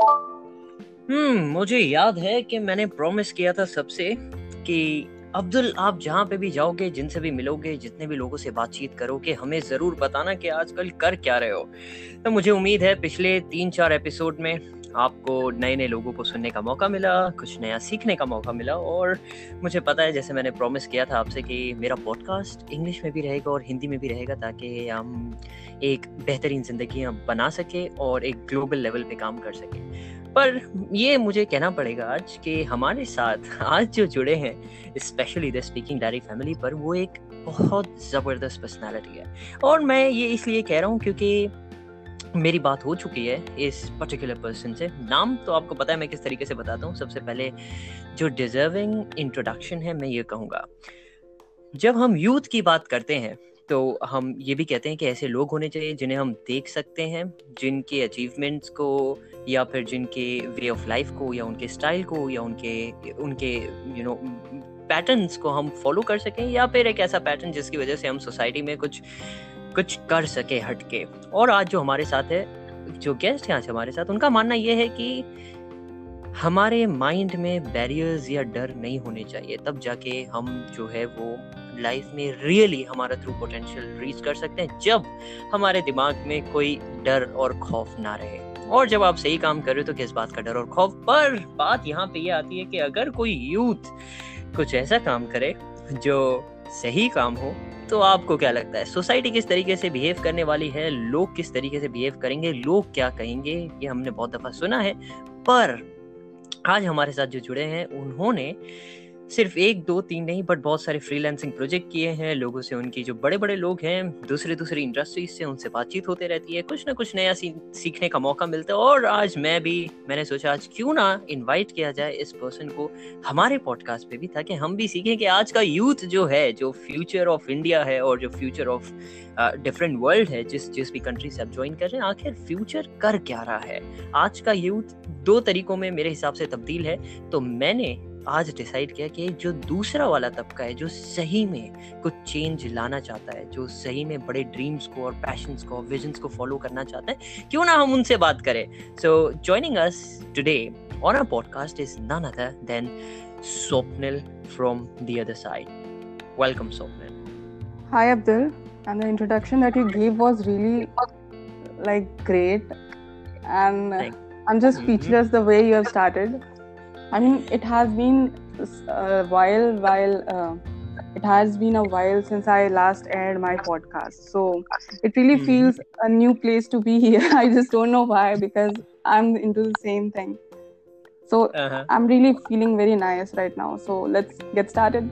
हम्म मुझे याद है कि मैंने प्रॉमिस किया था सबसे कि अब्दुल, आप जहाँ पे भी जाओगे, जिनसे भी मिलोगे, जितने भी लोगों से बातचीत करोगे, हमें ज़रूर बताना कि आजकल कर क्या रहे हो। तो मुझे उम्मीद है पिछले तीन चार एपिसोड में आपको नए नए लोगों को सुनने का मौका मिला, कुछ नया सीखने का मौका मिला और मुझे पता है, जैसे मैंने प्रॉमिस किया था आपसे कि मेरा पॉडकास्ट इंग्लिश में भी रहेगा और हिंदी में भी रहेगा ताकि हम एक बेहतरीन ज़िंदगी बना सकें और एक ग्लोबल लेवल पे काम कर सकें। पर ये मुझे कहना पड़ेगा आज कि हमारे साथ आज जो जुड़े हैं specially the speaking diary family पर, वो एक बहुत ज़बरदस्त पर्सनालिटी है। और मैं ये इसलिए कह रहा हूँ क्योंकि मेरी बात हो चुकी है इस पर्टिकुलर पर्सन से। नाम तो आपको पता है, मैं किस तरीके से बताता हूँ। सबसे पहले जो डिजर्विंग इंट्रोडक्शन है, मैं ये कहूँगा। जब हम यूथ की बात करते हैं तो हम ये भी कहते हैं कि ऐसे लोग होने चाहिए जिन्हें हम देख सकते हैं, जिनके अचीवमेंट्स को या फिर जिनके वे ऑफ़ लाइफ को या उनके स्टाइल को या उनके उनके यू नो पैटर्न्स को हम फॉलो कर सकें या फिर एक ऐसा पैटर्न जिसकी वजह से हम सोसाइटी में कुछ कुछ कर सके हटके। और आज जो हमारे साथ है, जो गेस्ट हैं आज हमारे साथ, उनका मानना यह है कि हमारे माइंड में बैरियर्स या डर नहीं होने चाहिए। तब जाके हम जो है वो लाइफ में रियली हमारा थ्रू पोटेंशियल रीच कर सकते हैं, जब हमारे दिमाग में कोई डर और खौफ ना रहे। और जब आप सही काम कर रहे हो तो किस बात का डर और खौफ? पर बात यहाँ पे ये यह आती है कि अगर कोई यूथ कुछ ऐसा काम करे, जो सही काम हो तो आपको क्या लगता है, सोसाइटी किस तरीके से बिहेव करने वाली है, लोग किस तरीके से बिहेव करेंगे, लोग क्या कहेंगे, ये हमने बहुत दफ़ा सुना है, पर आज हमारे साथ जो जुड़े हैं, उन्होंने सिर्फ़ एक, दो, तीन नहीं बट बहुत सारे फ्रीलांसिंग प्रोजेक्ट किए हैं। लोगों से उनकी जो बड़े बड़े लोग हैं दूसरे दूसरी इंडस्ट्रीज़ से उनसे बातचीत होते रहती है। कुछ ना कुछ नया सीखने का मौका मिलता है। और आज मैं भी, मैंने सोचा, आज क्यों ना इनवाइट किया जाए इस पर्सन को हमारे पॉडकास्ट पे भी, ताकि हम भी सीखें कि आज का यूथ जो है, जो फ्यूचर ऑफ़ इंडिया है और जो फ्यूचर ऑफ़ डिफरेंट वर्ल्ड है, जिस जिस भी कंट्री से आप ज्वाइन कर रहे हैं, आखिर फ्यूचर कर क्या रहा है? आज का यूथ दो तरीकों में मेरे हिसाब से तब्दील है। तो मैंने आज डिसाइड किया कि जो दूसरा वाला तबका है जो सही में कुछ चेंज लाना चाहता है जो सही में बड़े ड्रीम्स को और पैशंस को विजन्स को फॉलो करना चाहता है क्यों ना हम उनसे बात करें? So joining us today on a podcast is none other than Swapnil from the other side welcome Swapnil Hi Abdul, and the introduction that you gave was really like great, and Thank- I'm just Mhm. speechless the way you have started. I mean, it has been a while, while uh, it has been a while since I last aired my podcast. So it really Mhm. feels a new place to be here. I just don't know why because I'm into the same thing. So uh-huh. I'm really feeling very nice right now. So let's get started.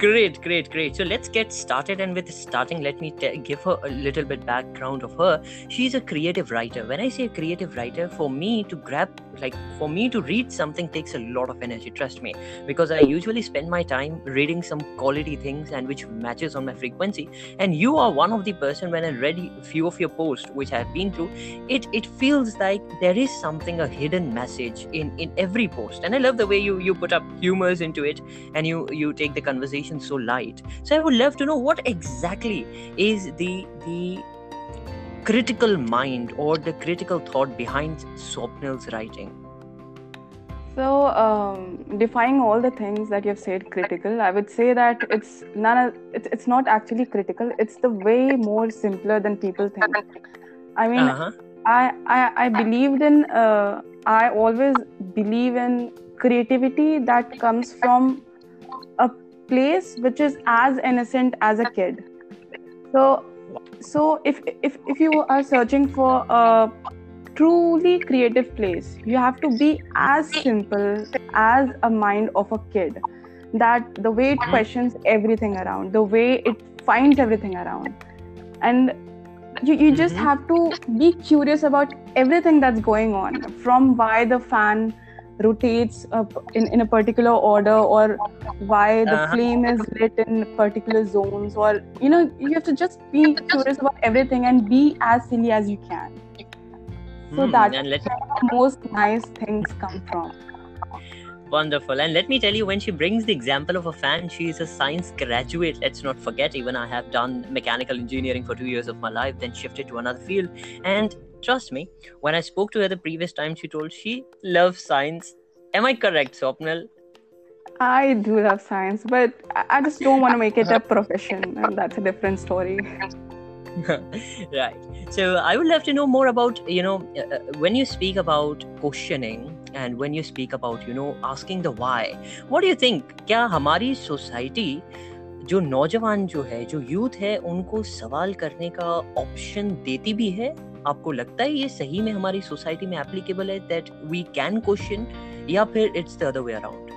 Great, great, great. So let's get started. And with starting, let me t- give her a little bit background of her. She's a creative writer. When I say creative writer, for me to grab, like, for me to read something takes a lot of energy. Trust me, because I usually spend my time reading some quality things and which matches on my frequency. And you are one of the person when I read a few of your posts, which I've been through, it it feels like there is something a hidden message in in every post. And I love the way you you put up humors into it and you you take the conversation so light so i would love to know what exactly is the the critical mind or the critical thought behind swapnil's writing So, um, defining all the things that you've said critical, I would say that it's none. Of, it's it's not actually critical. It's the way more simpler than people think. I mean, uh-huh. I, I I believed in. Uh, I always believe in creativity that comes from place which is as innocent as a kid. So, so if if if you are searching for a truly creative place, you have to be as simple as a mind of a kid. That the way it questions everything around, the way it finds everything around, and you, you just Mhm. have to be curious about everything that's going on from why the fan rotates uh, in, in a particular order or why the Uh-huh. flame is lit in particular zones or you know you have to just be curious about everything and be as silly as you can. So Hmm, that's and let where the most nice things come from. Wonderful. And let me tell you when she brings the example of a fan she is a science graduate. Let's not forget even i have done mechanical engineering for two years of my life then shifted to another field. And trust me, when I spoke to her the previous time, she told she loves science. Am I correct, Swapnil? I do love science, but I just don't want to make it a profession, and that's a different story. right. So I would love to know more about you know uh, uh, when you speak about questioning and when you speak about you know asking the why. What do you think? क्या हमारी society जो नौजवान जो है जो youth है उनको सवाल करने का ऑप्शन देती भी है आपको लगता है ये सही में हमारी सोसाइटी में एप्लीकेबल है दैट वी कैन क्वेश्चन या फिर it's the other way around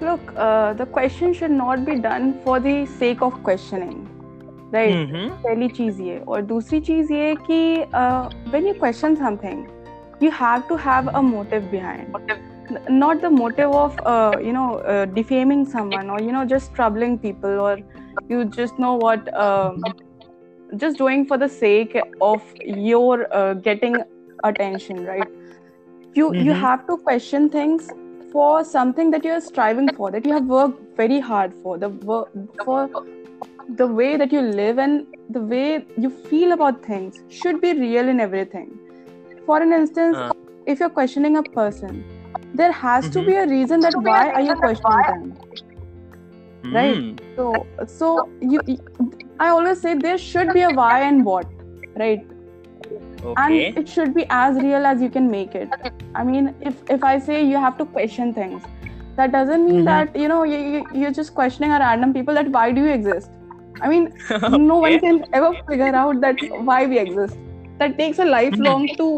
look uh, the question should not be done for the sake of questioning right mm-hmm. पहली चीज़ ये और दूसरी चीज़ ये कि uh, when you question something you have to have a motive behind not the motive of uh, you know uh, defaming someone or you know just troubling people or you just know what um, just doing for the sake of your uh, getting attention right you mm-hmm. you have to question things for something that you're striving for that you have worked very hard for the work for the way that you live and the way you feel about things should be real in everything for an instance uh. if you're questioning a person there has mm-hmm. to be a reason that why are you questioning them mm. right so so you, i always say there should be a why and what right okay. and it should be as real as you can make it i mean if if i say you have to question things that doesn't mean mm-hmm. that you know you, you're just questioning a random people that why do you exist i mean okay. no one can ever figure out that why we exist that takes a lifelong to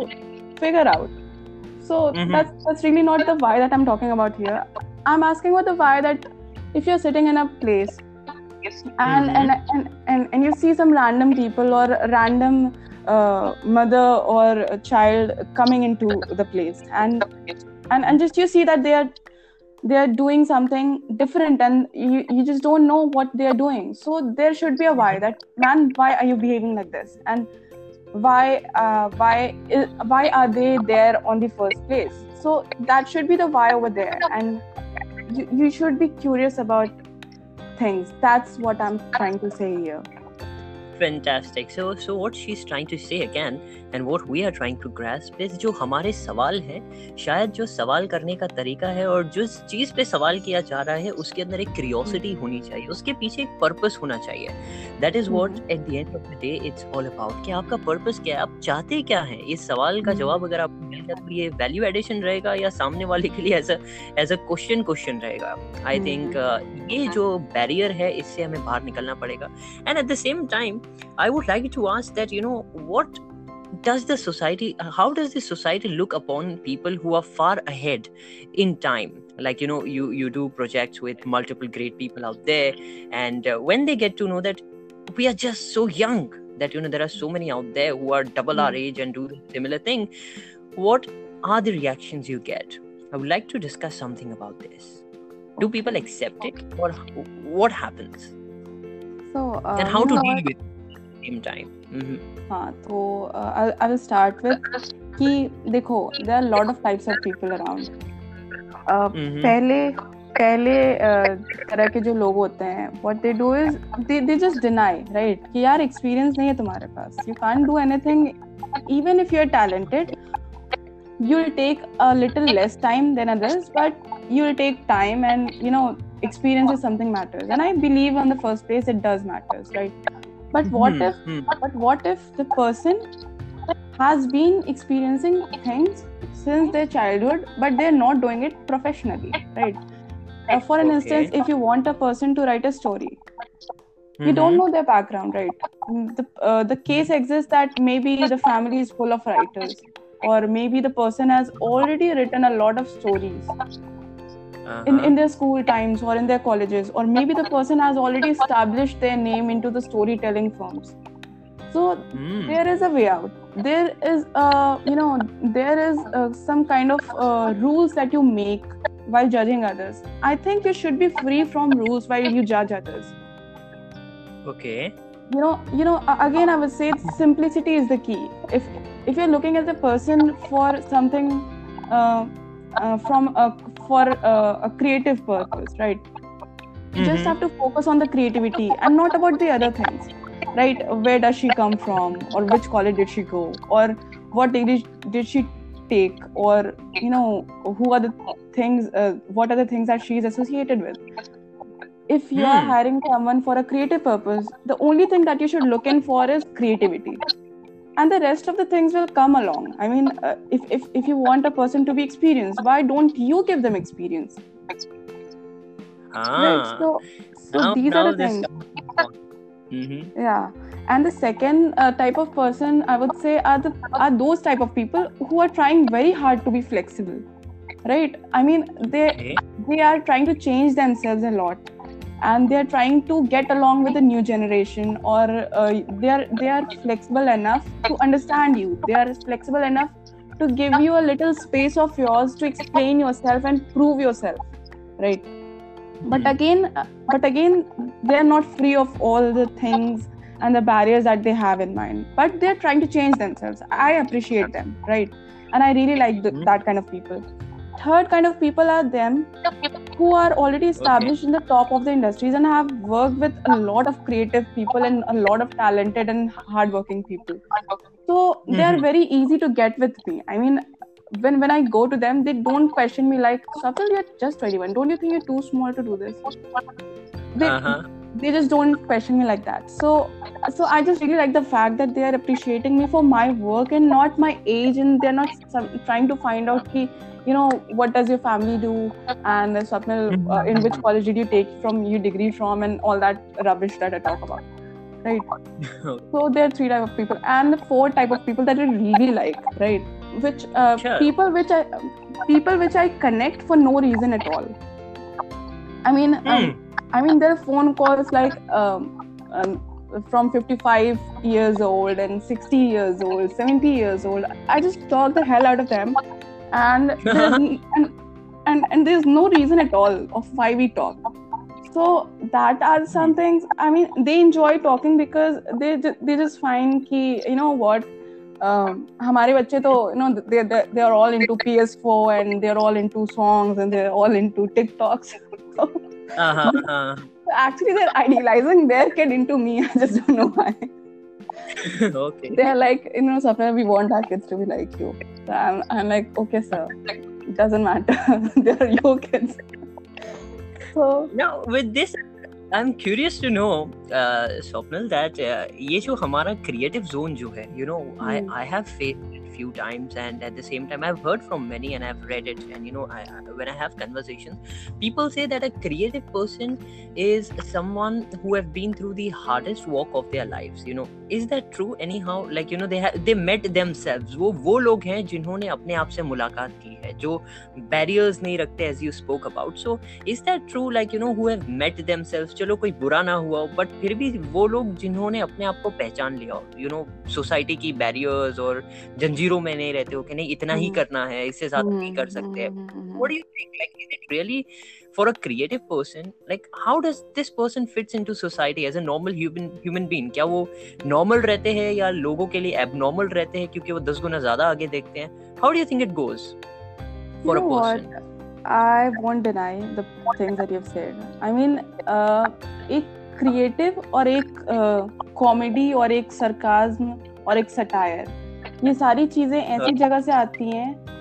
figure out so mm-hmm. that's that's really not the why that I'm talking about here. I'm asking about the why that if you're sitting in a place and mm-hmm. and, and, and and you see some random people or random uh, mother or a child coming into the place. And and and just you see that they are they are doing something different and you, you just don't know what they are doing. So there should be a why that man why are you behaving like this? And why uh, why why are they there on the first place? So that should be the why over there. And you, you should be curious about things. That's what i'm trying to say here fantastic. So so what she's trying to say again and what we are trying to grasp is जो हमारे सवाल हैं शायद जो सवाल करने का तरीका है और जिस चीज़ पे सवाल किया जा रहा है उसके अंदर एक क्यूरियोसिटी होनी चाहिए उसके पीछे एक पर्पस होना चाहिए। That is what at the end of the day it's all about कि आपका पर्पस क्या है आप चाहते क्या हैं? इस सवाल का जवाब अगर आपको मिल जाए तो ये वैल्यू एडिशन रहेगा या सामने वाले के लिए as as a question question रहेगा। आई थिंक ये जो बैरियर है इससे हमें बाहर निकलना पड़ेगा। And at the same time I would like to ask that, you know, what does the society, how does the society look upon people who are far ahead in time? Like, you know, you, you do projects with multiple great people out there. And uh, when they get to know that we are just so young, that, you know, there are so many out there who are double our hmm. age and do similar thing, what are the reactions you get? I would like to discuss something about this. Do people accept it or what happens? So, uh, and how to deal with it? same time mm-hmm. हाँ तो I will start with कि देखो there are lot of types of people around पहले पहले तरह के जो लोग होते हैं what they do is they they just deny right कि यार एक्सपीरियंस नहीं है तुम्हारे पास you can't do anything even if you are talented you'll take a little less time than others but you'll take time and you know experience is something matters and i believe on the first place it does matters right But what mm-hmm. if hmm. but what if the person has been experiencing things since their childhood but they're not doing it professionally right uh, for an okay. instance if you want a person to write a story mm-hmm. you don't mm-hmm. know their background right the, uh, the case exists that maybe the family is full of writers or maybe the person has already written a lot of stories uh-huh. in, in their school times or in their colleges or maybe the person has already established their name into the storytelling firms so mm. there is a way out. There is uh, you know there is uh, some kind of uh, rules that you make while judging others. I think you should be free from rules while you judge others. Okay. You know you know again i would say simplicity is the key. If if you're looking at the person for something uh, from a for uh, a creative purpose right you mm-hmm. just have to focus on the creativity and not about the other things right where does she come from or which college did she go or what degree did she take or you know who are the things uh, what are the things that she is associated with if you are Hmm. hiring someone for a creative purpose the only thing that you should look in for is creativity and the rest of the things will come along. I mean uh, if, if if you want a person to be experienced why don't you give them experience? Ah, right so so now, these now are the things. Comes to the point. Mhm. yeah. And the second uh, type of person i would say are the are those type of people who are trying very hard to be flexible. Right? I mean they Okay. they are trying to change themselves a lot and they are trying to get along with the new generation or uh, they are they are flexible enough to understand you. They are flexible enough to give you a little space of yours to explain yourself and prove yourself right? But again uh, but again they are not free of all the things and the barriers that they have in mind. But they're trying to change themselves. I appreciate them right? And i really like th- Mhm. that kind of people. Third kind of people are them who are already established in the top of the industries and have worked with a lot of creative people and a lot of talented and hardworking people. So they are Mhm. very easy to get with me. I mean when when i go to them they don't question me like Sapil, you're just 21 don't you think you're too small to do this? They, Uh-huh. they just don't question me like that. So so i just really like the fact that they are appreciating me for my work and not my age and they're not some, trying to find out ki, you know what does your family do and Swapnil, uh, in which college did you take from your degree from and all that rubbish that i talk about right so there are three type of people and the four type of people that i really like right which uh, Sure. people which i people which i connect for no reason at all i mean um, Hmm. I mean, there are phone calls like um, um, from 55 years old and 60 years old, 70 years old. I just talk the hell out of them, and there's, and, and and there's no reason at all of why we talk. So that are some things. I mean, they enjoy talking because they ju- they just find ki you know what. Um, हमारे बच्चे तो you know they they they are all into PS4 and they're all into songs and they're all into TikToks. So, Uh-huh. uh-huh. actually they're idealizing their kid into me i just don't know why okay. they're like you know Safia, we want our kids to be like you so I'm, I'm like okay sir it doesn't matter they're your kids so Now, with this, I'm curious to know, uh, Swapnil, that uh, ये जो हमारा creative zone जो है, you know, I Hmm. I have faced it few times, and at the same time, I've heard from many, and I've read it, and you know, I, I when I have conversations, people say that a creative person is someone who have been through the hardest walk of their lives. You know, Is that true? Anyhow, like you know, they have they met themselves. वो वो लोग हैं जिन्होंने अपने आप से मुलाकात की है, जो barriers नहीं रखते, as you spoke about. So is that true like you know who have met themselves चलो कोई बुरा ना हुआ हो बट फिर भी वो लोग जिन्होंने अपने आप को पहचान लिया हो यू नो सोसाइटी की बैरियर्स और जंजीरों में नहीं रहते हो कि नहीं इतना ही हम्म। करना है इससे ज़्यादा नहीं कर सकते what do you think like is it really for a creative person like how does this person fits into society as a normal human human being क्या वो normal रहते हैं या लोगों के लिए abnormal रहते हैं क्योंकि वो दस गुना ज़्यादा आगे देखते हैं how do you think it goes for You a person what? I won't deny the things that you've said. I mean, uh, एक क्रिएटिव और एक कॉमेडी और एक सरकाज्म और एक सटायर ये सारी चीज़ें ऐसी जगह से आती हैं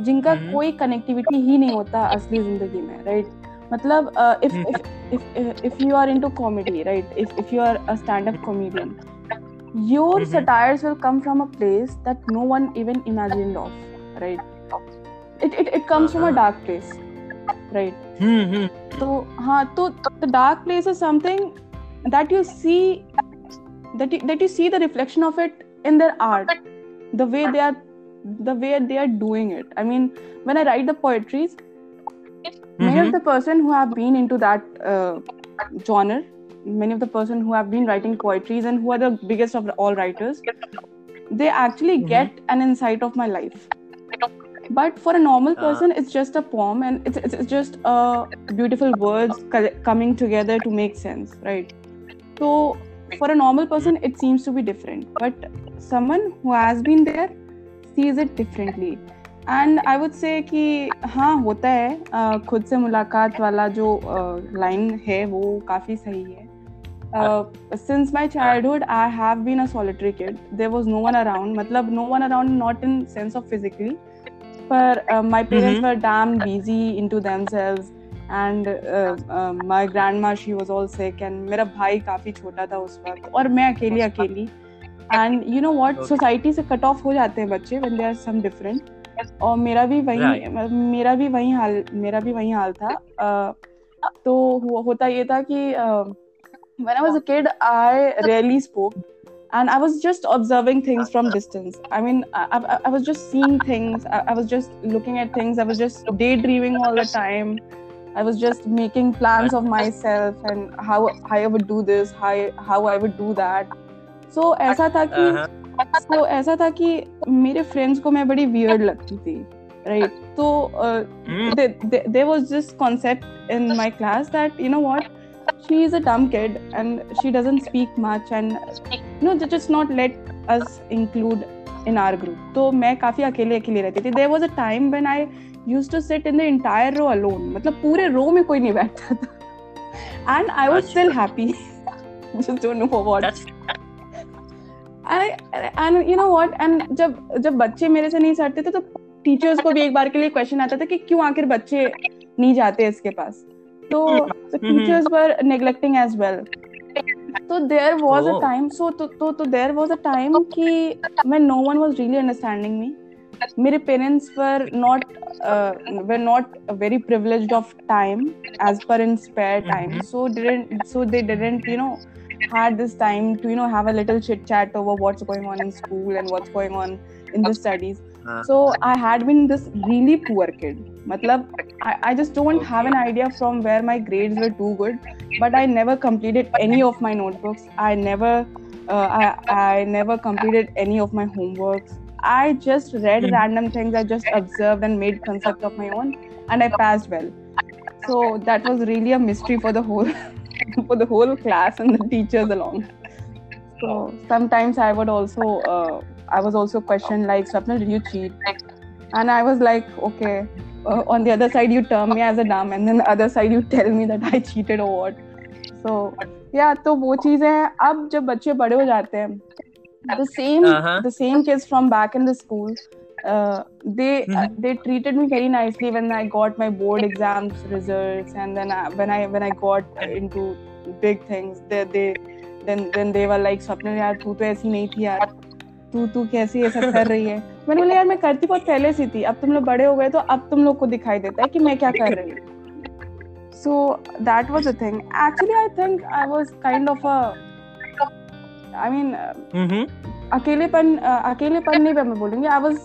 जिनका mm-hmm. कोई कनेक्टिविटी ही नहीं होता असली ज़िंदगी में राइट मतलब if you are into comedy right if you are stand up comedian your satires will come from a place that no one even imagine of right it it it comes from a dark place right तो हाँ तो the dark place is something that you see that you see the reflection of it in their art the way they are the way they are doing it. I mean when i write the poetries many Mhm. of the person who have been into that uh, genre many of the person who have been writing poetries and who are the biggest of all writers they actually Mhm. get an insight of my life. But for a normal person it's just a poem and it's, it's, it's just uh, beautiful words co- coming together to make sense right? So for a normal person it seems to be different. But someone who has been there sees it differently and I would say कि हाँ होता है खुद से मुलाकात वाला जो line है वो काफ़ी सही है। Since my childhood I have been a solitary kid there was no one around मतलब no one around not in sense of physically पर my parents were damn busy into themselves and my grandma was all sick and मेरा भाई काफ़ी छोटा था उस वक्त। और मैं अकेली, अकेली। And you know what Okay. society से cut off हो जाते हैं बच्चे when they are some different और मेरा भी वही Right. मेरा भी वही हाल मेरा भी वही हाल था uh, तो हुआ- होता ये था कि uh, when I was a kid, I rarely spoke, and I was just observing things from distance. I mean, I, I, I was just seeing things. I, I was just looking at things. I was just daydreaming all the time. I was just making plans of myself and how, how I would do this, how how I would do that. सो ऐसा था कि तो ऐसा था कि मेरे friends को मैं बड़ी वियर्ड लगती थी राइट तो there was this concept in my class that you know what she is a dumb kid and she doesn't speak much and no that is not let us include in our group तो मैं काफ़ी अकेले अकेले रहती थी। There was a time when I use to sit in the entire row alone मतलब पूरे row में कोई नहीं बैठता था। And I was still happy you know what and जब जब बच्चे मेरे से नहीं सटते थे तो टीचर्स को भी एक बार के लिए क्वेश्चन आता था कि क्यों आखिर बच्चे नहीं जाते इसके पास? तो टीचर्स पर नेग्लेक्टिंग एज वेल तो there was a time so तो तो देर वॉज़ अ टाइम कि मैं no one was really understanding me मेरे पेरेंट्स पर not were not very privilege of time as पर in spare time so didn't so they didn't you know had this time to you know have a little chit chat over what's going on in school and what's going on in the studies. Uh. so i had been this really poor kid. Matlab I, I just don't have an idea from where my grades were too good but i never completed any of my notebooks. I never uh, I, I never completed any of my homeworks. I just read Mhm. random things. I just observed and made concept of my own and i passed well. So that was really a mystery for the whole for the whole class and the teachers along so sometimes i would also uh, i was also questioned like swapna did you cheat and i was like okay uh, on the other side you term me as a dumb and then the other side you tell me that i cheated or what so yeah तो वो चीज़ें हैं अब जब बच्चे बड़े हो जाते हैं the same Uh-huh. the same kids from back in the school uh, they uh, Mhm. they treated me very nicely when I got my board exams results and then I, when I when I got into big things they they then then they were like स्वप्न यार तू तो ऐसी नहीं थी यार तू तू कैसे सब कर रही है मैंने बोला यार मैं करती बहुत पहले से थी अब तुम लोग बड़े हो गए तो अब तुम लोग को दिखाई देता है कि मैं क्या कर रही हूँ so that was the thing actually I think I was kind of a I mean uh, Mm-hmm. अकेलेपन अ, अकेलेपन नहीं मैं बोलूँगी I was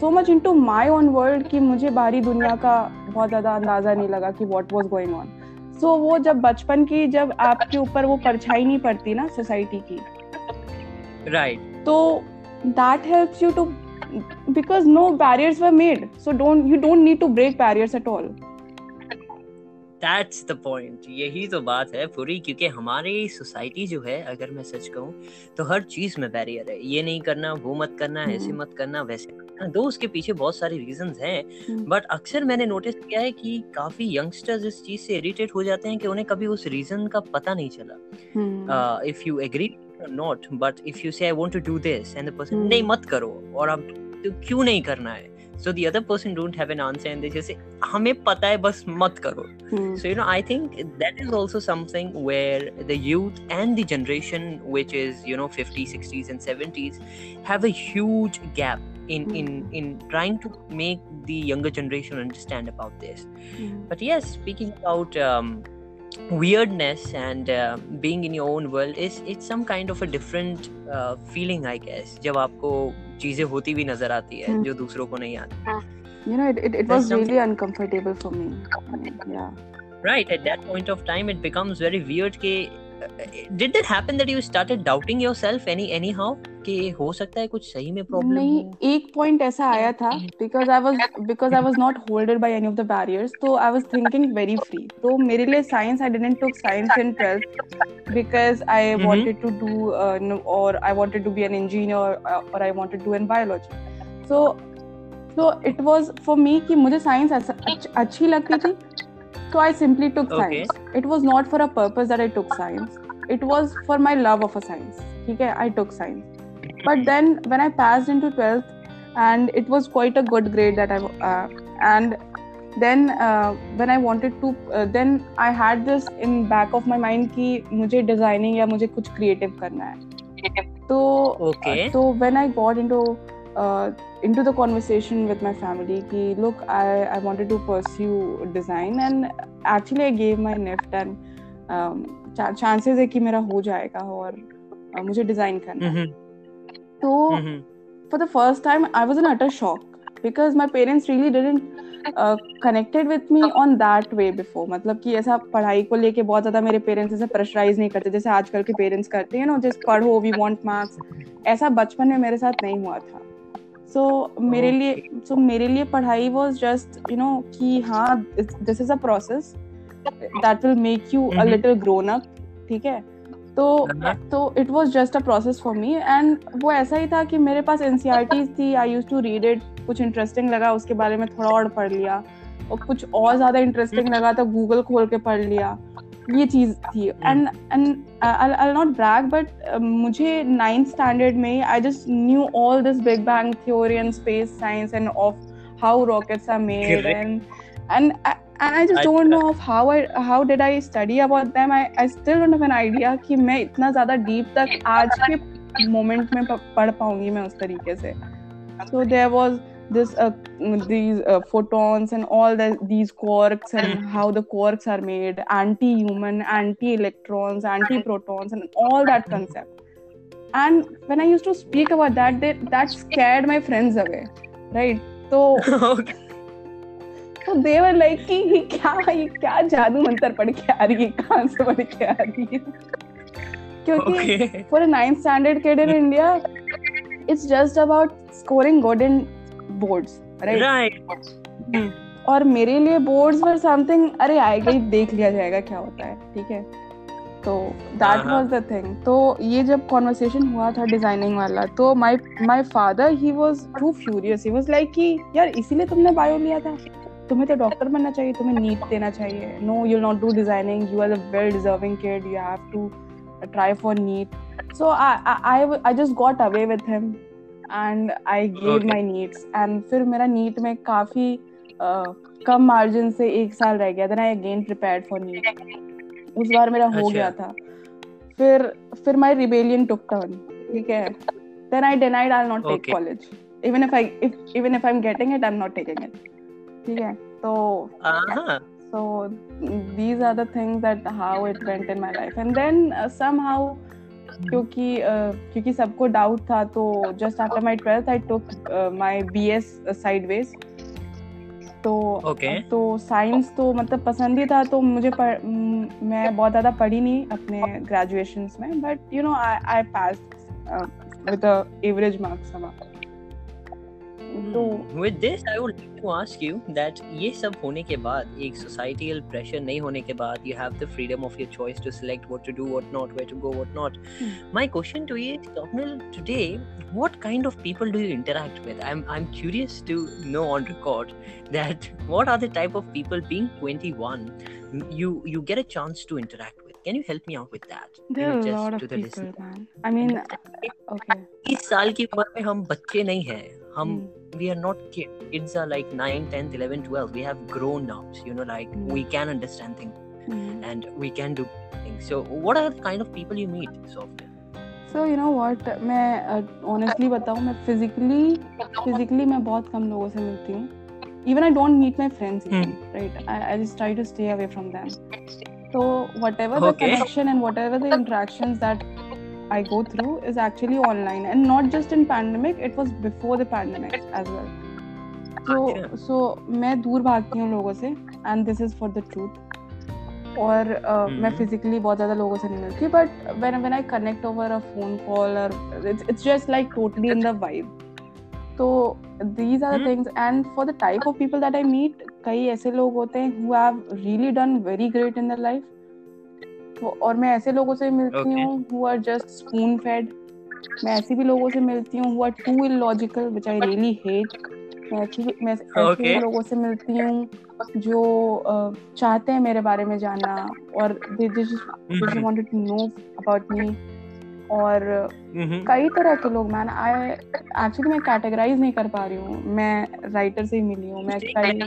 so much into my own world कि मुझे बाहरी दुनिया का बहुत ज़्यादा अंदाज़ा नहीं लगा कि what was going on so वो जब बचपन की जब आपके ऊपर वो परछाई नहीं पड़ती ना सोसाइटी की। Right. तो that helps you too because no barriers were made so don't you don't need to break barriers at all that's the point यही तो बात है पूरी क्योंकि हमारी सोसाइटी जो है अगर मैं सच कहूँ तो हर चीज़ में बैरियर है। ये नहीं करना वो मत करना ऐसे हम्म। मत करना वैसे दो उसके पीछे बहुत सारे रीजंस हैं हम्म। बट अक्सर मैंने नोटिस किया है कि काफ़ी यंगस्टर्स इस चीज़ से इरिटेट हो जाते हैं कि उन्हें कभी उस रीजन का पता नहीं चला uh, if you agree or not but if you say i want to do this and the person Hmm. नहीं मत करो और अब तो क्यों नहीं करना है so the other person don't have an answer and they just say हमें पता है बस मत करो so you know i think that is also something where the youth and the generation which is you know 50s 60s and 70s have a huge gap in in in trying to make the younger generation understand about this but yes speaking about um, weirdness and uh, being in your own world is it's some kind of a different uh, feeling i guess जब आपको चीजें होती भी नजर आती है Hmm. जो दूसरों को नहीं आती you know it, it, it There's was really uncomfortable for me yeah right at that point of time it becomes very weird कि did that happen that you started doubting yourself any anyhow कि हो सकता है कुछ सही में problem नहीं हो एक पॉइंट ऐसा आया था because I was because I was not holded by any of the barriers तो I was thinking very free तो मेरे लिए science I didn't took science in 12th because I Mhm. wanted to do uh, no, or I wanted to be an engineer or, or I wanted to do in biology. So so it was for me कि मुझे science अच्छी लगती थी so I simply took Okay. science. It was not for a purpose that I took science. it was for my love of a science okay i took science but then when i passed into 12th and it was quite a good grade that i uh, and then uh, when i wanted to uh, then i had this in back of my mind ki mujhe designing ya mujhe kuch creative karna hai so okay uh, so when i got into uh, into the conversation with my family ki look i i wanted to pursue design and actually i gave my nift and chances है कि मेरा हो जाएगा और uh, मुझे design करना है. तो for the first time I was in utter shock because my parents really didn't connected with me on that way before मतलब कि ऐसा पढ़ाई को लेके बहुत ज़्यादा मेरे पेरेंट्स ऐसे प्रेशराइज नहीं करते जैसे आजकल के पेरेंट्स करते हैं ना जिस पढ़ो वी वांट मार्क्स ऐसा बचपन में मेरे साथ नहीं हुआ था। सो so, मेरे लिए सो so, मेरे लिए पढ़ाई वॉज़ जस्ट यू नो कि हाँ this is a process that will make you a little grown up ठीक है? तो तो it was just a process for me and वो ऐसा ही था कि मेरे पास एनसीईआरटीज थी I use to read it कुछ इंटरेस्टिंग लगा उसके बारे में थोड़ा और पढ़ लिया और कुछ और ज़्यादा इंटरेस्टिंग लगा तो गूगल खोल के पढ़ लिया। ये चीज़ थी and and I not break but मुझे नाइन्थ स्टैंडर्ड में I just knew all this big bang theory and space science and of how rockets are made and and and I just don't know of how I how did I study about them. I I still don't have an idea कि मैं इतना ज़्यादा deep तक आज के moment में पढ़ पाऊँगी मैं उस तरीके से. So there was this uh, these uh, photons and all the, these quarks and how the quarks are made, anti-human, anti-electrons, anti-protons, and all that concept. And when I used to speak about that, they, that scared my friends away, right? So. okay. तो देवर like कि ये क्या ये क्या जादू मंत्र पढ़ के आ रही है कहाँ से पढ़ के आ रही है क्योंकि for a ninth standard kid in India it's just about scoring good in boards right और मेरे लिए बोर्ड्स वर समथिंग अरे आएगा ही देख लिया जाएगा क्या होता है ठीक है? तो दैट वाज द थिंग तो ये जब कॉन्वर्सेशन हुआ था डिज़ाइनिंग वाला तो my my father he was too furious he was like कि यार इसीलिए तुमने बायो लिया था। तुम्हें तो डॉक्टर बनना चाहिए तुम्हें नीट देना चाहिए। No you not do designing you are a well deserving kid you have to try for NEET so I I just got away with him and I gave my NEETs and फिर मेरा NEET में काफ़ी uh, कम margin से एक साल रह गया. Then I again prepared for NEET उस बार मेरा हो गया था। फिर फिर माई रिबेलियन टुक टर्न ठीक है? Then I denied I not take college even if i if even if i'm getting it i'm not taking it. ठीक है? तो so these are the things that how it went in my life. And then uh, somehow क्योंकि क्योंकि सबको doubt था तो just after my twelfth I took my BS sideways तो okay. तो साइंस तो मतलब पसंद ही था तो मुझे पढ़, मैं बहुत ज़्यादा पढ़ी नहीं अपने ग्रेजुएशन में but you know I I pass with average marks हमारा तो with this I would like to ask you that ये सब होने के बाद एक सोसाइटल प्रेशर नहीं होने के बाद you have the freedom of your choice to select what to do what not where to go what not my question to you Swapnil today what kind of people do you interact with i'm i'm curious to know on record that what are the type of people being 21 you you get a chance to interact with can you help me out with that there are a lot of people man i mean okay इस साल की उम्र में हम बच्चे नहीं हैं हम we are not kids kids are like 9 10 11 12 we have grown ups you know like mm. we can understand things mm. and we can do things so what are the kind of people you meet so often so you know what मैं honestly बताऊँ मैं physically physically मैं बहुत कम लोगों से मिलती हूँ even I don't meet my friends even, mm. right I, I just try to stay away from them so whatever okay. the connection and whatever the interactions that I go through is actually online and not just in pandemic it was before the pandemic as well. So so मैं दूर भागती हूँ लोगों से and this is for the truth. और uh, मैं physically बहुत ज़्यादा लोगों से नहीं मिलती but when when I connect over a phone call और it's just like totally in the vibe तो these are things and for the type of people that I meet कई ऐसे लोग होते हैं who have really done very great in the life और मैं ऐसे लोगों से मिलती हूँ who are just spoon fed मैं ऐसे भी लोगों से मिलती हूँ who are too illogical which I really hate मैं एक्चुअली मैं ऐसे Okay. लोगों से मिलती हूँ जो चाहते हैं मेरे बारे में जानना और they just wanted to know about me. और Mhm. कई तरह के लोग मैन आई एक्चुअली मैं कैटेगराइज नहीं कर पा रही हूँ। मैं राइटर से ही मिली हूँ। मैं कई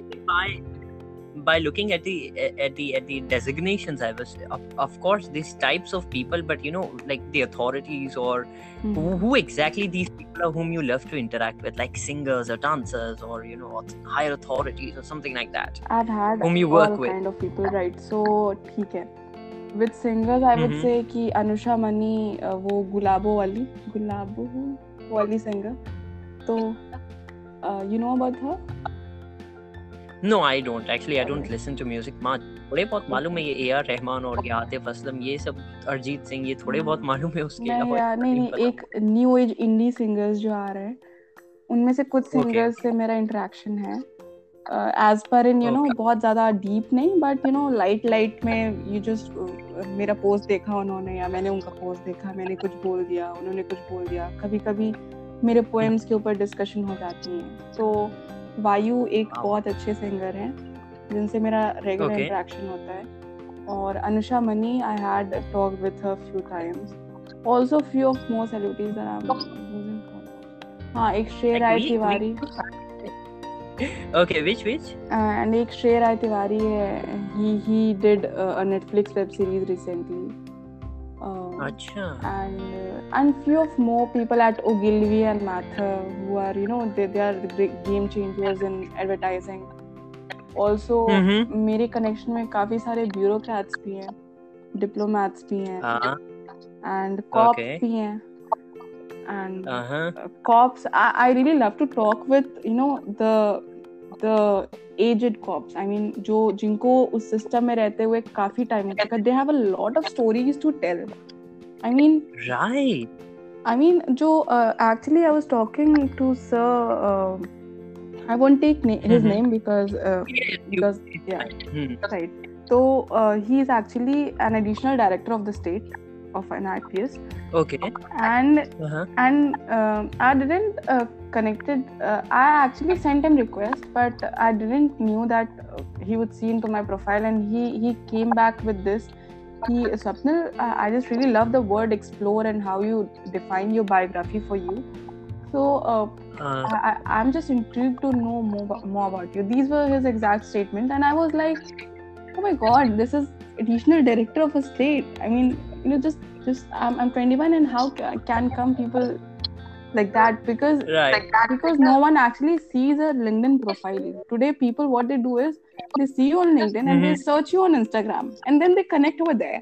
by looking at the at the at the designations i was of, of course these types of people but you know like the authorities or mm-hmm. who, who, exactly these people are whom you love to interact with like singers or dancers or you know higher authorities or something like that i've had whom you work with kind of people right so okay. with singers i would mm-hmm. say ki anusha mani uh, wo gulabo wali gulabo wali singer so uh, you know about her no i don't. Actually i don't listen to music much. थोड़े बहुत मालूम है ये A R Rahman और ये आतिफ असलम ये सब अरिजीत सिंह ये थोड़े बहुत मालूम है उसके नहीं अलावा यार नहीं नहीं एक न्यू एज इंडी सिंगर्स जो आ रहे हैं उनमें से कुछ Okay. सिंगर्स से मेरा इंटरेक्शन है। एज पर इन यू नो बहुत ज़्यादा डीप नहीं but you know light light में यू जस्ट मेरा पोस्ट देखा उन्होंने या मैंने उनका पोस्ट देखा मैंने कुछ बोल दिया उन्होंने कुछ बोल दिया। कभी कभी मेरे पोएम्स के ऊपर डिस्कशन हो जाती है। तो वायु एक. बहुत अच्छे सिंगर हैं जिनसे मेरा रेगुलर Okay. इंटरेक्शन होता है और Anusha Mani I had talk with her few times more celebrities that I'm losing count of. हाँ एक Rai we- Tiwari okay which which and एक श्रेय राय तिवारी है he he did uh, a Netflix web series uh, अच्छा and uh, and few of more people at Ogilvy and Mather who are you know they, they are great game changers in advertising also Mhm. मेरे connection में काफ़ी सारे bureaucrats भी हैं diplomats भी हैं हाँ एंड कॉप्स. भी हैं एंड हाँ cops I, I really love to talk with you the aged cops i mean जो जिनको उस सिस्टम में रहते हुए काफ़ी टाइम हो चुका they have a lot of stories to tell i mean right i mean जो uh, actually i was talking to sir uh, i won't take na- his Mhm. name because uh, because yeah Hmm. right so uh, he is actually an additional director of the state of an ips okay and uh-huh. and um I didn't uh, connected. Uh, I actually sent him request, but I didn't knew that uh, he would see into my profile, and he he came back with this. He Swapnil, I, I just really love the word explore and how you define your biography for you. So uh, uh, I, I'm just intrigued to know more more about you. These were his exact statement, and I was like, oh my god, this is additional director of a state. I mean, you know, just just I'm, I'm 21, and how ca- can come people like that because right because no one actually sees a LinkedIn profile. Today, people what they do is they see you on LinkedIn and they Mhm. search you on Instagram, and then they connect over there.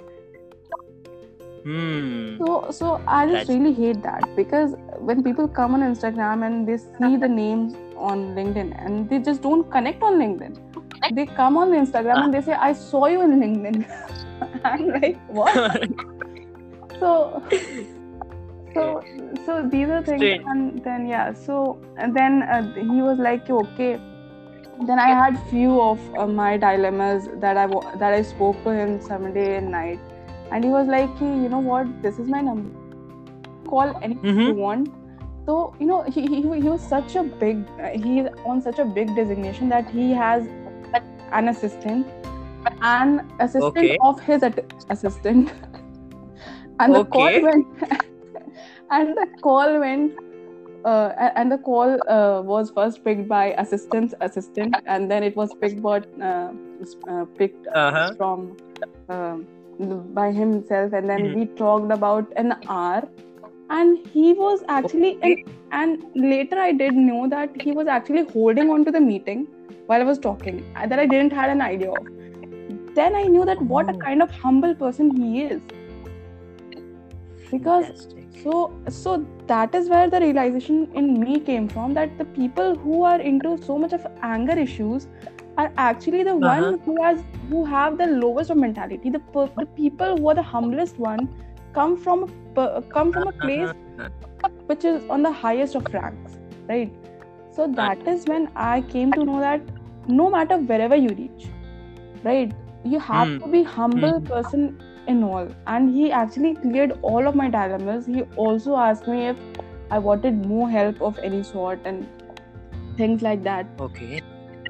hmm So, so I just That's- really hate that because when people come on Instagram and they see the names on LinkedIn and they just don't connect on LinkedIn, they come on Instagram and they say, "I saw you in LinkedIn." I'm like, what? so, so, so these are things, Strange. and then yeah, so and then uh, he was like, "Okay." Then I had few of uh, my dilemmas that I that I spoke to him Sunday and night and he was like "Hey, you know what this is my number call anything Mhm. you want so you know he, he, he was such a big uh, he is on such a big designation that he has an assistant an assistant Okay. of his at- assistant and the Okay. call went and the call went uh, and the call uh, was first picked by assistant's assistant and then it was picked by uh, uh, picked Uh-huh. from um, by himself and then Mhm. we talked about an hour and he was actually and, and later i did know that he was actually holding on to the meeting while i was talking uh, that i didn't had an idea of then i knew that what a Oh. kind of humble person he is because Fantastic. So so that is where the realization in me came from that the people who are into so much of anger issues are actually the Uh-huh. one who has who have the lowest of mentality the, the people who are the humblest one come from a come from a place Uh-huh. which is on the highest of ranks right so that is when i came to know that no matter wherever you reach right you have Hmm. to be humble Hmm. person in all. And he actually cleared all of my dilemmas. He also asked me if i wanted more help of any sort and things like that. Okay.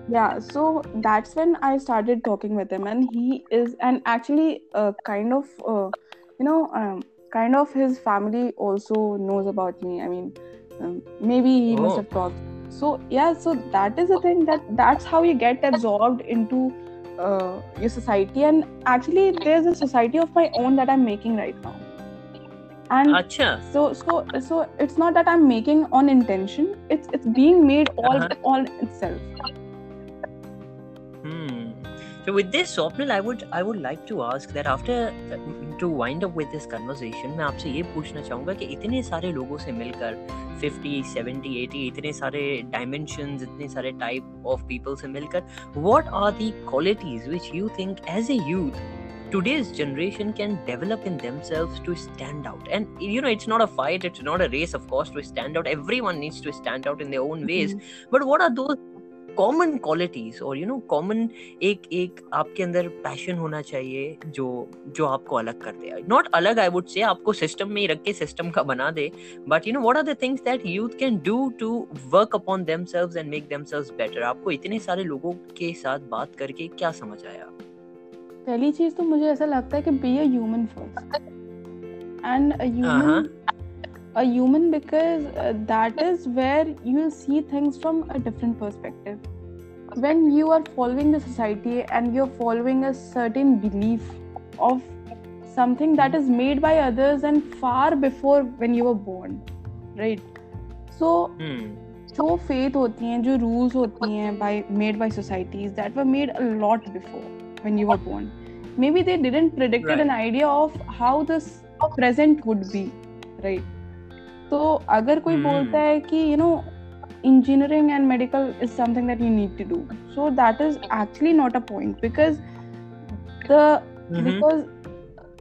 Yeah so that's when i started talking with him. And he is and actually uh, kind of uh, you know um, kind of his family also knows about me. I mean um, maybe he Oh. must have talked. So yeah so that is the thing that that's how you get absorbed into uh, your society. And actually there's a society of my own that i'm making right now. And so so so it's not that i'm making on intention. It's it's being made all Uh-huh. all itself. Hmm. So with this, Swapnil, I would I would like to ask that after uh, to wind up with this conversation, मैं आपसे ये पूछना चाहूँगा कि इतने सारे लोगों से मिलकर 50, 70, 80 इतने सारे dimensions, इतने सारे type of people से मिलकर, what are the qualities which you think as a youth today's generation can develop in themselves to stand out and you know it's not a fight it's not a race of course to stand out everyone needs to stand out in their own ways but what are those common qualities और you know common एक एक आपके अंदर passion होना चाहिए जो जो आपको अलग कर दे। नॉट अलग आई वुड से आपको सिस्टम में ही रख के सिस्टम का बना दे। But you know what are the things that youth can do to work upon themselves and make themselves better आपको इतने सारे लोगों के साथ बात करके क्या समझ आया? पहली चीज़ तो मुझे ऐसा लगता है कि be a human first and a. Human a human because uh, that is where you will see things from a different perspective when you are following the society and you're following a certain belief of something that is made by others and far before when you were born right so hmm जो faith होती हैं जो rules होती हैं by made by societies that were made a lot before when you were born maybe they didn't predicted Right. an idea of how this present would be right तो अगर कोई hmm. बोलता हम्म। है कि you know engineering and medical is something that you need to do so that is actually not a point because the because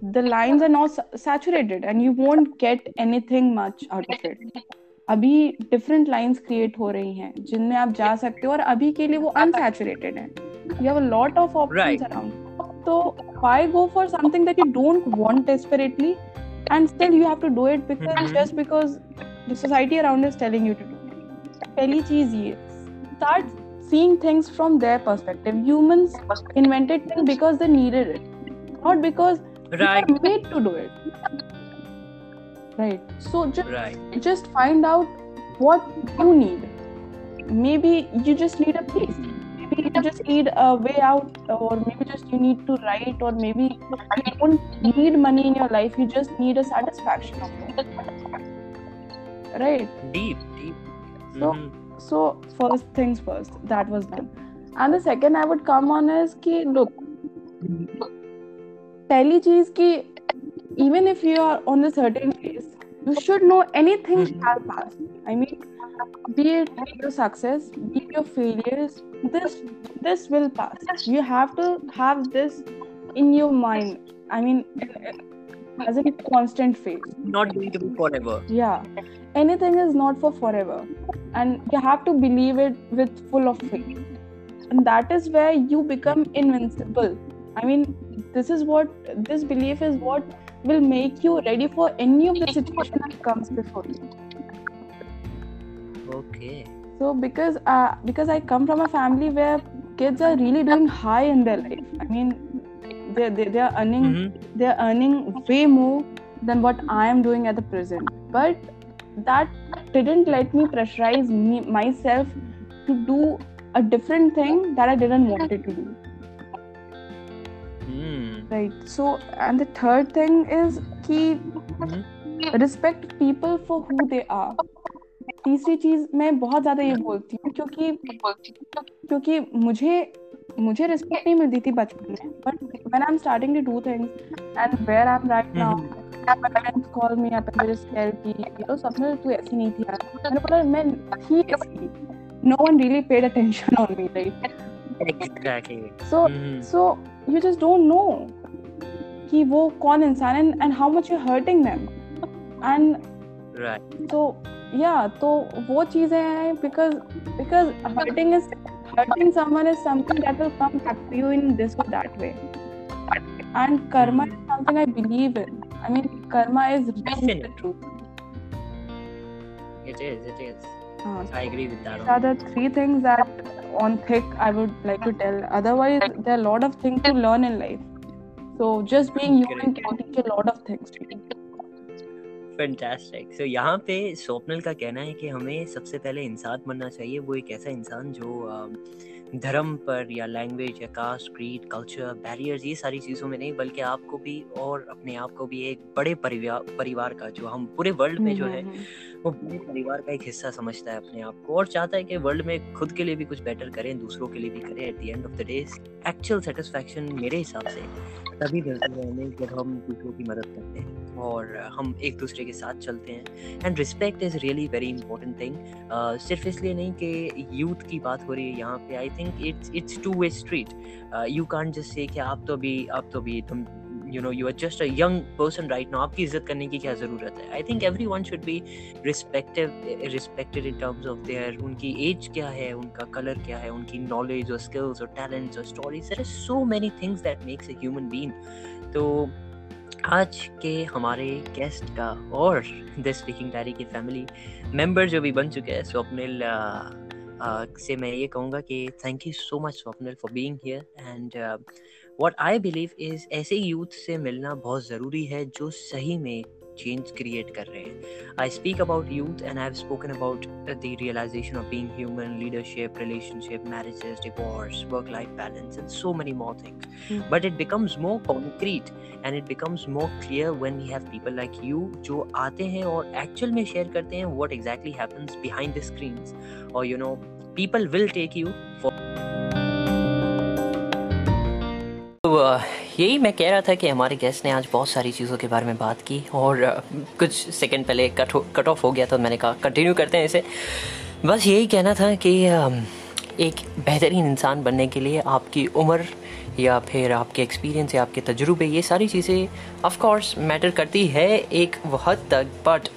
the lines are not saturated and you won't get anything much out of it अभी different lines create हो रही हैं जिनमें आप जा सकते हो और अभी के लिए वो अनसैचुरेटेड है। You have a lot of options around तो why go for something that you don't want desperately and still you have to do it because Mhm. just because the society around is telling you to do it पहली चीज ये start seeing things from their perspective humans invented things because they needed it not because they right were made to do it right so just right just find out what you need maybe you just need a place maybe you just need a way out or maybe just you need to write or maybe you don't need money in your life you just need a satisfaction of it right deep deep So- Mhm. so first things first that was done and the second i would come on is कि look पहली चीज कि even if you are on a certain phase you should know anything Mhm. shall pass i mean be it your success be it your failures. This this will pass. You have to have this in your mind. I mean as a constant phase not going to be forever. Yeah. Anything is not for forever. And you have to believe it with full of faith. And that is where you become invincible. I mean this is what this belief is what will make you ready for any of the situation that comes before you okay so because uh, because i come from a family where kids are really doing high in their life i mean they they, they are earning Mhm. they're earning way more than what I am doing at the present. But that didn't let me pressurize me, myself to do a different thing that I didn't wanted to do. Hmm. Right. So, and the third thing is कि Mhm. respect people for who they are. तीसरी चीज़ मैं बहुत ज़्यादा हाँ। ये बोलती हूँ क्योंकि क्योंकि मुझे मुझे रिस्पेक्ट नहीं मिलती थी बचपन में but when I am starting to do things and where I am right now call me या फिर स्केल की तो सपने तू ऐसी नहीं थी मैंने बोला मैं थी। ऐसी no one really paid attention on me like so so you just don't know कि वो कौन इंसान है and how much you hurting them and right so yeah तो वो चीजें हैं because because hurting is hurting someone is something that will come back to you in this or that way and karma is something I believe in I mean karma is really the Definite. truth it is it is Uh, I agree with that. These are the three things that on thick I would like to tell. Otherwise, there are a lot of things to learn in life. So just being human can teach a lot of things to you. fantastic so यहाँ पे स्वप्नल का कहना है कि हमें सबसे पहले इंसान बनना चाहिए। वो एक ऐसा इंसान जो धर्म पर या लैंग्वेज या कास्ट क्रीड कल्चर बैरियर्स ये सारी चीज़ों में नहीं बल्कि आपको भी और अपने आप को भी एक बड़े परिवार परिवार का जो हम पूरे वर्ल्ड में जो है वो पूरे परिवार का एक हिस्सा समझता है अपने आप को और चाहता है कि वर्ल्ड में खुद के लिए भी कुछ बेटर करें, दूसरों के लिए भी करें। At the end of the day actual satisfaction मेरे हिसाब से तभी मिलती है हमें जब हम दूसरों की मदद करते हैं और हम एक दूसरे के साथ चलते हैं। And respect is really very important thing सिर्फ़ इसलिए नहीं कि यूथ की बात हो रही है यहाँ पे। I think it's it's two way street you can't just say कि आप तो अभी, आप तो अभी तुम you know you are just a young person right now आपकी इज़्ज़त करने की क्या ज़रूरत है? I think everyone should be respective respected in terms of their उनकी एज क्या है, उनका कलर क्या है, उनकी नॉलेज और स्किल्स और टैलेंट्स और stories there are so many things that makes a human being तो आज के हमारे गेस्ट का और द स्पीकिंग डायरी की फैमिली मेंबर जो भी बन चुके हैं, स्वप्निल से मैं ये कहूँगा कि thank you so much Swapnil for being here and what I believe is ऐसे यूथ से मिलना बहुत ज़रूरी है जो सही में चेंज क्रिएट कर रहे हैं। I speak about youth and I have spoken about the realisation of being human leadership relationship marriages divorce work life balance and so many more things but it becomes more concrete and it becomes more clear when we have people like you जो आते हैं और actual में share करते हैं what exactly happens behind the screens और you know people will take you for तो यही मैं कह रहा था कि हमारे गेस्ट ने आज बहुत सारी चीज़ों के बारे में बात की और कुछ सेकंड पहले कट कट ऑफ़ हो गया तो मैंने कहा कंटिन्यू करते हैं इसे। बस यही कहना था कि एक बेहतरीन इंसान बनने के लिए आपकी उम्र या फिर आपके एक्सपीरियंस या आपके तजुर्बे, ये सारी चीज़ें ऑफ़ कोर्स मैटर करती है एक हद तक बट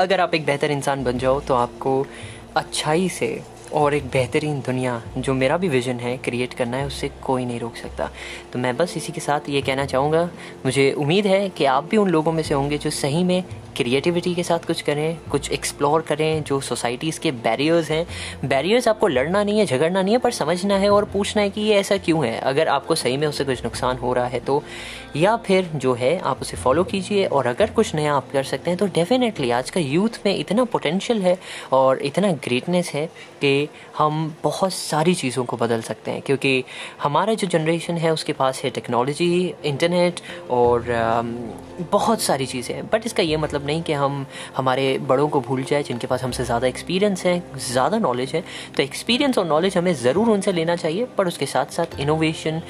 अगर आप एक बेहतर इंसान बन जाओ तो आपको अच्छाई से और एक बेहतरीन दुनिया जो मेरा भी विज़न है क्रिएट करना है, उससे कोई नहीं रोक सकता। तो मैं बस इसी के साथ ये कहना चाहूँगा, मुझे उम्मीद है कि आप भी उन लोगों में से होंगे जो सही में क्रिएटिविटी के साथ कुछ करें, कुछ एक्सप्लोर करें, जो सोसाइटीज़ के बैरियर्स हैं। बैरियर्स आपको लड़ना नहीं है, झगड़ना नहीं है, पर समझना है और पूछना है कि ये ऐसा क्यों है? अगर आपको सही में उससे कुछ नुकसान हो रहा है तो या फिर जो है, आप उसे फॉलो कीजिए और अगर कुछ नया आप कर सकते हैं तो डेफिनेटली आज का यूथ में इतना पोटेंशियल है और इतना ग्रेटनेस है कि हम बहुत सारी चीज़ों को बदल सकते हैं, क्योंकि हमारा जो जनरेशन है, उसके पास है टेक्नोलॉजी इंटरनेट और बहुत सारी चीज़ें हैं। बट इसका ये मतलब नहीं कि हम, हमारे बड़ों को भूल जाए, जिनके पास हमसे ज़्यादा एक्सपीरियंस है, ज़्यादा नॉलेज है। तो एक्सपीरियंस और नॉलेज हमें ज़रूर उनसे लेना चाहिए, पर उसके साथ साथ इनोवेशन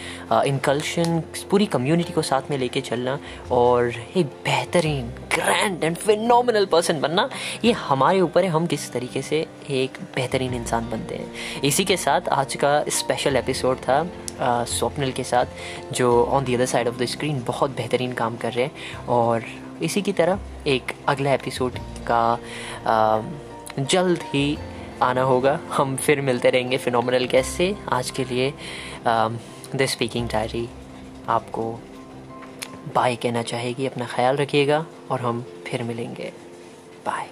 इनकल्शन पूरी कम्युनिटी को साथ में लेके चलना और एक बेहतरीन ग्रैंड एंड फिनोमिनल पर्सन बनना, ये हमारे ऊपर है। हम किस तरीके से एक बेहतरीन इंसान बनते हैं। इसी के साथ आज का स्पेशल एपिसोड था स्वप्निल के साथ, जो on the other side of the screen बहुत बेहतरीन काम कर रहे हैं। और इसी की तरह एक अगला एपिसोड का जल्द ही आना होगा। हम फिर मिलते रहेंगे फिनोमिनल गेस्ट से। आज के लिए द स्पीकिंग डायरी आपको बाय कहना चाहेगी, अपना ख्याल रखिएगा और हम फिर मिलेंगे। बाय